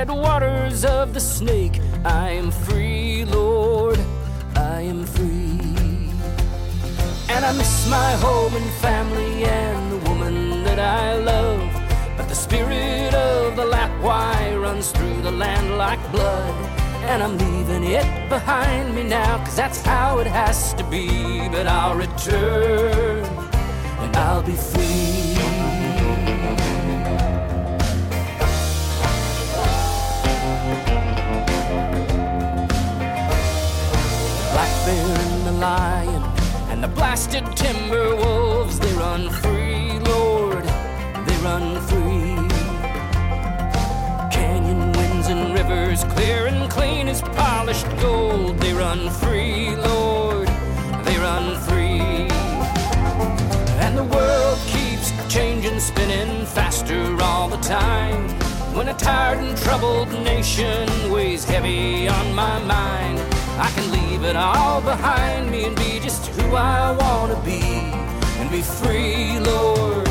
Headwaters of the Snake, I am free, Lord, I am free. And I miss my home and family and the woman that I love. But the spirit of the Lapwai runs through the land like blood. And I'm leaving it behind me now, cause that's how it has to be. But I'll return and I'll be free. Lion and the blasted timber wolves, they run free, Lord, they run free. Canyon winds and rivers, clear and clean as polished gold, they run free, Lord, they run free. And the world keeps changing, spinning faster all the time. When a tired and troubled nation weighs heavy on my mind, I can leave it all behind me and be just who I want to be. And be free, Lord,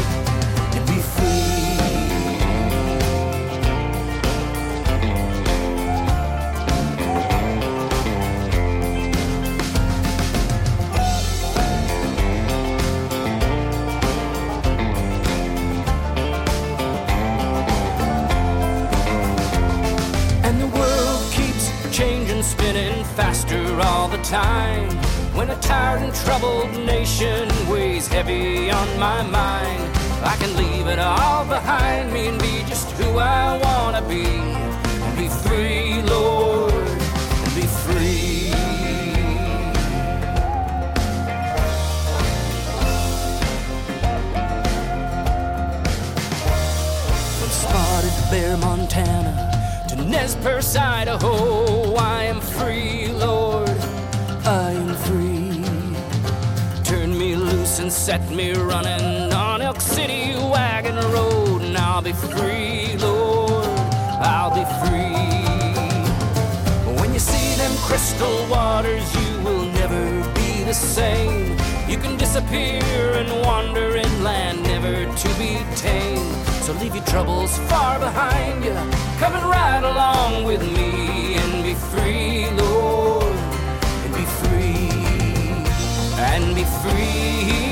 all the time. When a tired and troubled nation weighs heavy on my mind, I can leave it all behind me and be just who I want to be. And be free, Lord, and be free. From Spotted Bear, Montana to Nez Perce, Idaho, set me running on Elk City Wagon Road, and I'll be free, Lord, I'll be free. When you see them crystal waters, you will never be the same. You can disappear and wander inland, never to be tamed. So leave your troubles far behind you, coming right along with me and be free, Lord, and be free, and be free,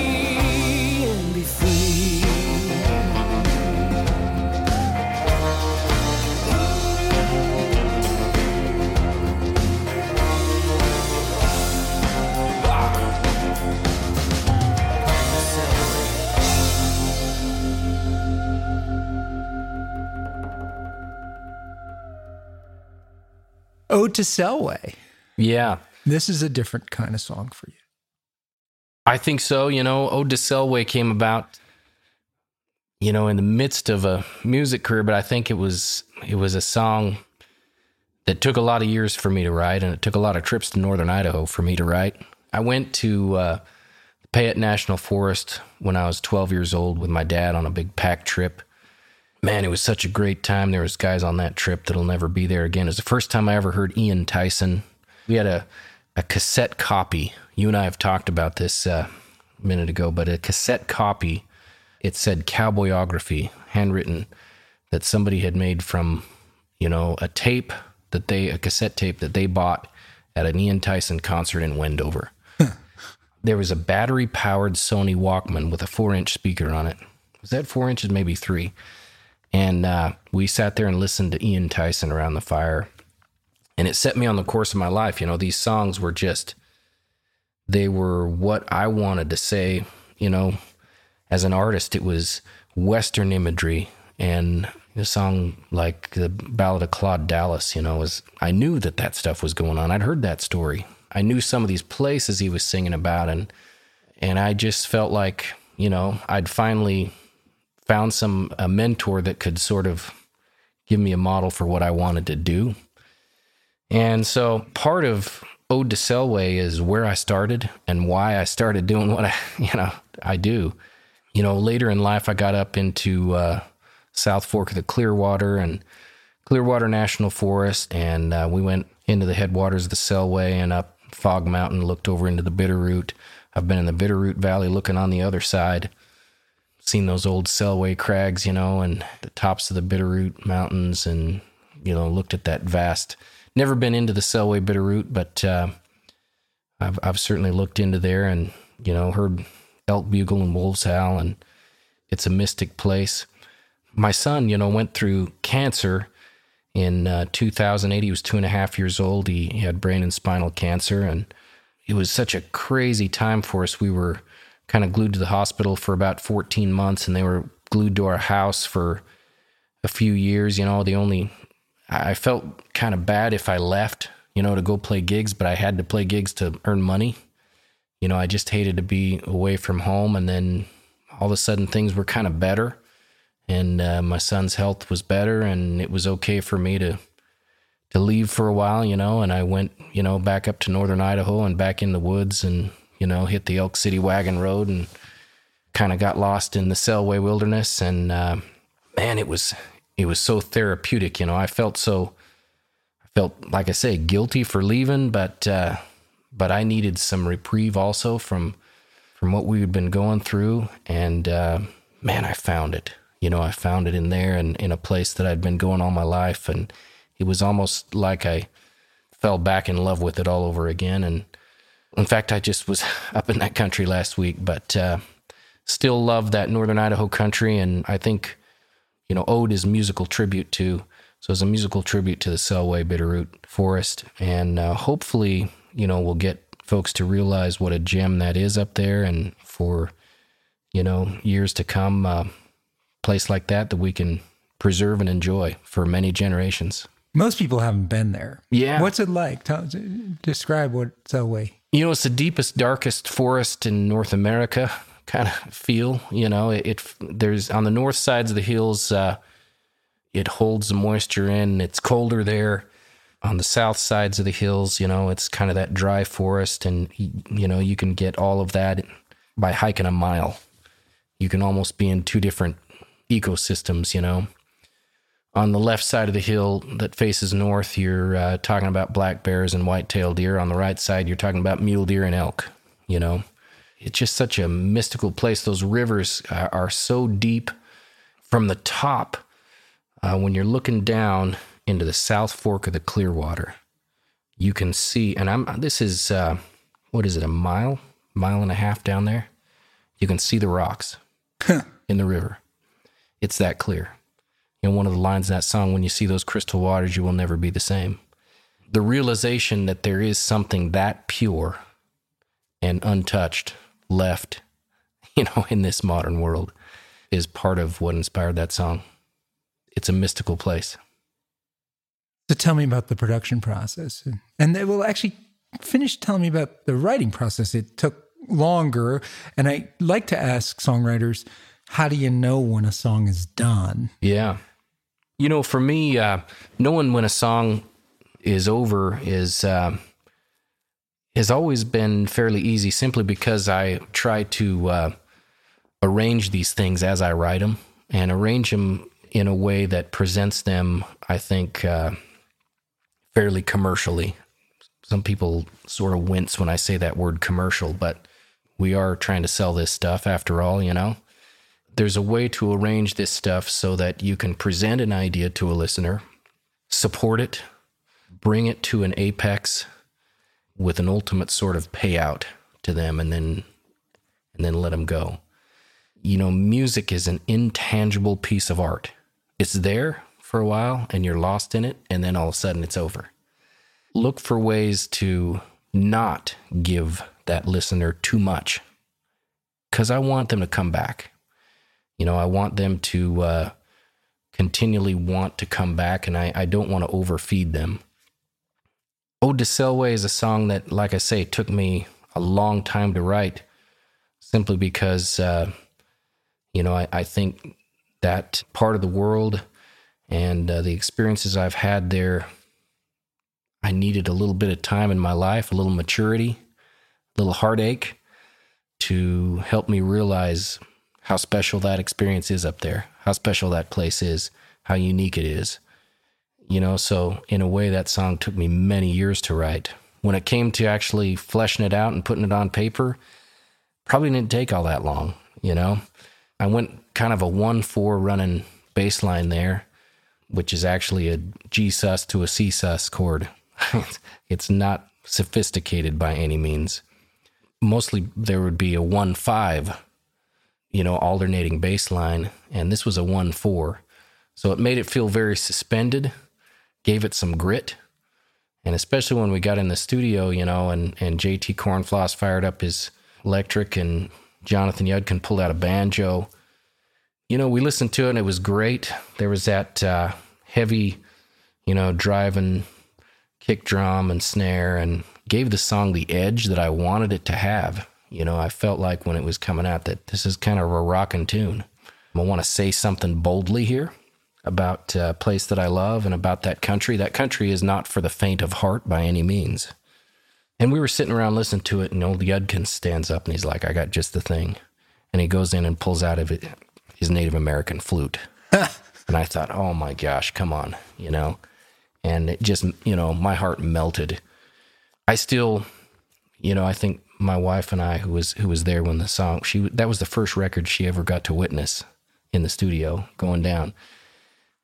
to Selway. Yeah, This is a different kind of song for you. I think so. You know, Ode to Selway came about, you know, in the midst of a music career, but I think it was it was a song that took a lot of years for me to write, and it took a lot of trips to northern Idaho for me to write. I went to uh, Payette National Forest when I was 12 years old with my dad on a big pack trip, man, it was such a great time. There was guys on that trip that'll never be there again. It was the first time I ever heard Ian Tyson. We had a, a cassette copy. You and I have talked about this uh, a minute ago, but a cassette copy. It said cowboyography, handwritten, that somebody had made from, you know, a tape that they, a cassette tape that they bought at an Ian Tyson concert in Wendover. there was a battery powered Sony Walkman with a four inch speaker on it. Was that four inches? Maybe three. And uh, we sat there and listened to Ian Tyson around the fire. And it set me on the course of my life. You know, these songs were just, they were what I wanted to say. You know, as an artist, it was Western imagery. And a song like the Ballad of Claude Dallas, you know, was, I knew that that stuff was going on. I'd heard that story. I knew some of these places he was singing about. And, and I just felt like, you know, I'd finally found some a mentor that could sort of give me a model for what I wanted to do. And so part of Ode to Selway is where I started and why I started doing what I, you know, I do. You know, later in life, I got up into uh, South Fork of the Clearwater and Clearwater National Forest, and uh, we went into the headwaters of the Selway and up Fog Mountain, looked over into the Bitterroot. I've been in the Bitterroot Valley looking on the other side seen those old Selway crags, you know, and the tops of the Bitterroot Mountains, and you know, looked at that vast. Never been into the Selway Bitterroot, but uh, I've I've certainly looked into there, and you know, heard elk bugle and wolves howl, and it's a mystic place. My son, you know, went through cancer in uh, 2008. He was two and a half years old. He, he had brain and spinal cancer, and it was such a crazy time for us. We were kind of glued to the hospital for about 14 months and they were glued to our house for a few years. You know, the only, I felt kind of bad if I left, you know, to go play gigs, but I had to play gigs to earn money. You know, I just hated to be away from home. And then all of a sudden things were kind of better and uh, my son's health was better and it was okay for me to to leave for a while you know and i went you know back up to northern idaho and back in the woods and you know, hit the Elk City Wagon Road and kind of got lost in the Selway Wilderness. And uh, man, it was it was so therapeutic. You know, I felt so I felt like I say guilty for leaving, but uh, but I needed some reprieve also from from what we had been going through. And uh, man, I found it. You know, I found it in there and in a place that I'd been going all my life, and it was almost like I fell back in love with it all over again. And in fact, I just was up in that country last week, but uh, still love that northern Idaho country. And I think, you know, Ode is musical tribute to, so it's a musical tribute to the Selway Bitterroot Forest. And uh, hopefully, you know, we'll get folks to realize what a gem that is up there. And for, you know, years to come, a uh, place like that that we can preserve and enjoy for many generations. Most people haven't been there. Yeah. What's it like? Tell, describe what Selway you know, it's the deepest, darkest forest in North America kind of feel. You know, it, it, there's on the north sides of the hills, uh, it holds the moisture in. It's colder there. On the south sides of the hills, you know, it's kind of that dry forest, and you know, you can get all of that by hiking a mile. You can almost be in two different ecosystems, you know on the left side of the hill that faces north, you're uh, talking about black bears and white-tailed deer. On the right side, you're talking about mule deer and elk. You know, it's just such a mystical place. Those rivers are, are so deep from the top. Uh, when you're looking down into the South Fork of the Clearwater, you can see, and I'm this is uh, what is it, a mile, mile and a half down there. You can see the rocks in the river. It's that clear know, one of the lines in that song, when you see those crystal waters, you will never be the same. The realization that there is something that pure and untouched left, you know, in this modern world is part of what inspired that song. It's a mystical place. So tell me about the production process. And they will actually finish telling me about the writing process. It took longer. And I like to ask songwriters, how do you know when a song is done? Yeah. You know, for me, uh, knowing when a song is over is uh, has always been fairly easy, simply because I try to uh, arrange these things as I write them, and arrange them in a way that presents them, I think, uh, fairly commercially. Some people sort of wince when I say that word commercial, but we are trying to sell this stuff after all, you know? There's a way to arrange this stuff so that you can present an idea to a listener, support it, bring it to an apex with an ultimate sort of payout to them and then and then let them go. You know, music is an intangible piece of art. It's there for a while and you're lost in it and then all of a sudden it's over. Look for ways to not give that listener too much cuz I want them to come back. You know, I want them to uh, continually want to come back and I, I don't want to overfeed them. Ode to Selway is a song that, like I say, took me a long time to write simply because, uh, you know, I, I, think that part of the world and uh, the experiences I've had there, I needed a little bit of time in my life, a little maturity, a little heartache to help me realize how special that experience is up there, how special that place is, how unique it is. You know, so in a way, that song took me many years to write. When it came to actually fleshing it out and putting it on paper, probably didn't take all that long. You know, I went kind of a 1 4 running bass line there, which is actually a G sus to a C sus chord. it's not sophisticated by any means. Mostly there would be a 1 5 you know, alternating bass line, and this was a 1 4. So it made it feel very suspended, gave it some grit. And especially when we got in the studio, you know, and, and JT Corenflos fired up his electric and Jonathan Yudkin pulled out a banjo. You know, we listened to it and it was great. There was that uh, heavy, you know, driving kick drum and snare and gave the song the edge that I wanted it to have. You know, I felt like when it was coming out that this is kind of a rocking tune. I want to say something boldly here about uh, a place that I love and about that country. That country is not for the faint of heart by any means. And we were sitting around listening to it, and old Yudkin stands up and he's like, I got just the thing. And he goes in and pulls out of it his Native American flute. and I thought, oh my gosh, come on, you know? And it just, you know, my heart melted. I still, you know, I think my wife and I, who was who was there when the song she that was the first record she ever got to witness in the studio going down,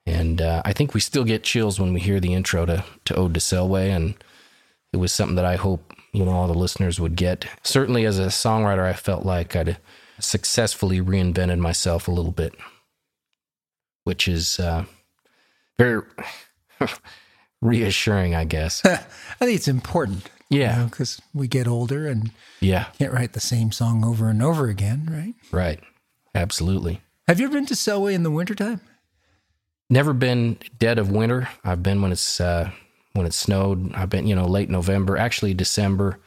and uh, I think we still get chills when we hear the intro to to Ode to Selway, and it was something that I hope you know all the listeners would get. Certainly, as a songwriter, I felt like I'd successfully reinvented myself a little bit, which is uh, very reassuring, I guess. I think it's important yeah. Because you know, we get older and yeah, can't write the same song over and over again, right? Right. Absolutely. Have you ever been to Selway in the wintertime? Never been dead of winter. I've been when it's uh, when it snowed. I've been, you know, late November, actually December.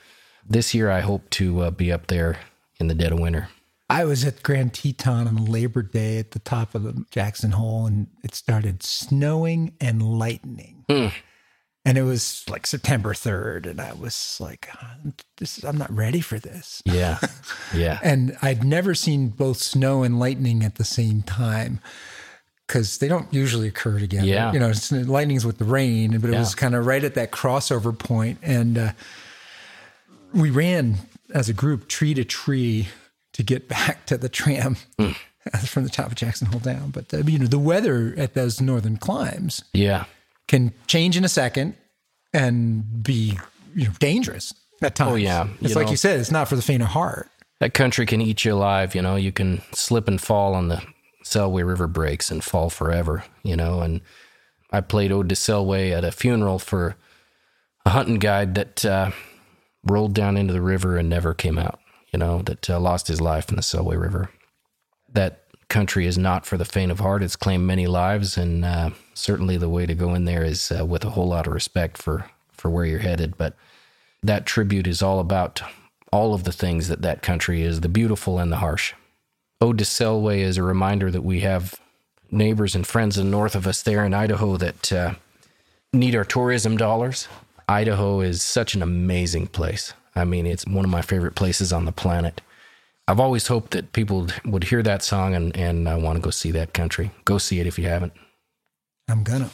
This year, I hope to uh, be up there in the dead of winter. I was at Grand Teton on Labor Day at the top of the Jackson Hole, and it started snowing and lightning. Mm and it was like September 3rd and I was like this is, I'm not ready for this. Yeah. Yeah. and I'd never seen both snow and lightning at the same time cuz they don't usually occur together. Yeah. You know, it's lightning's with the rain, but it yeah. was kind of right at that crossover point and uh, we ran as a group tree to tree to get back to the tram. Mm. From the top of Jackson Hole down, but uh, you know the weather at those northern climes, yeah, can change in a second and be you know, dangerous at times. Oh yeah, it's you like know, you said, it's not for the faint of heart. That country can eat you alive. You know, you can slip and fall on the Selway River breaks and fall forever. You know, and I played Ode to Selway at a funeral for a hunting guide that uh, rolled down into the river and never came out. You know, that uh, lost his life in the Selway River. That country is not for the faint of heart. It's claimed many lives, and uh, certainly the way to go in there is uh, with a whole lot of respect for for where you're headed. But that tribute is all about all of the things that that country is, the beautiful and the harsh. Ode to Selway is a reminder that we have neighbors and friends in the north of us there in Idaho that uh, need our tourism dollars. Idaho is such an amazing place. I mean, it's one of my favorite places on the planet. I've always hoped that people would hear that song and and uh, want to go see that country. Go see it if you haven't. I'm gonna.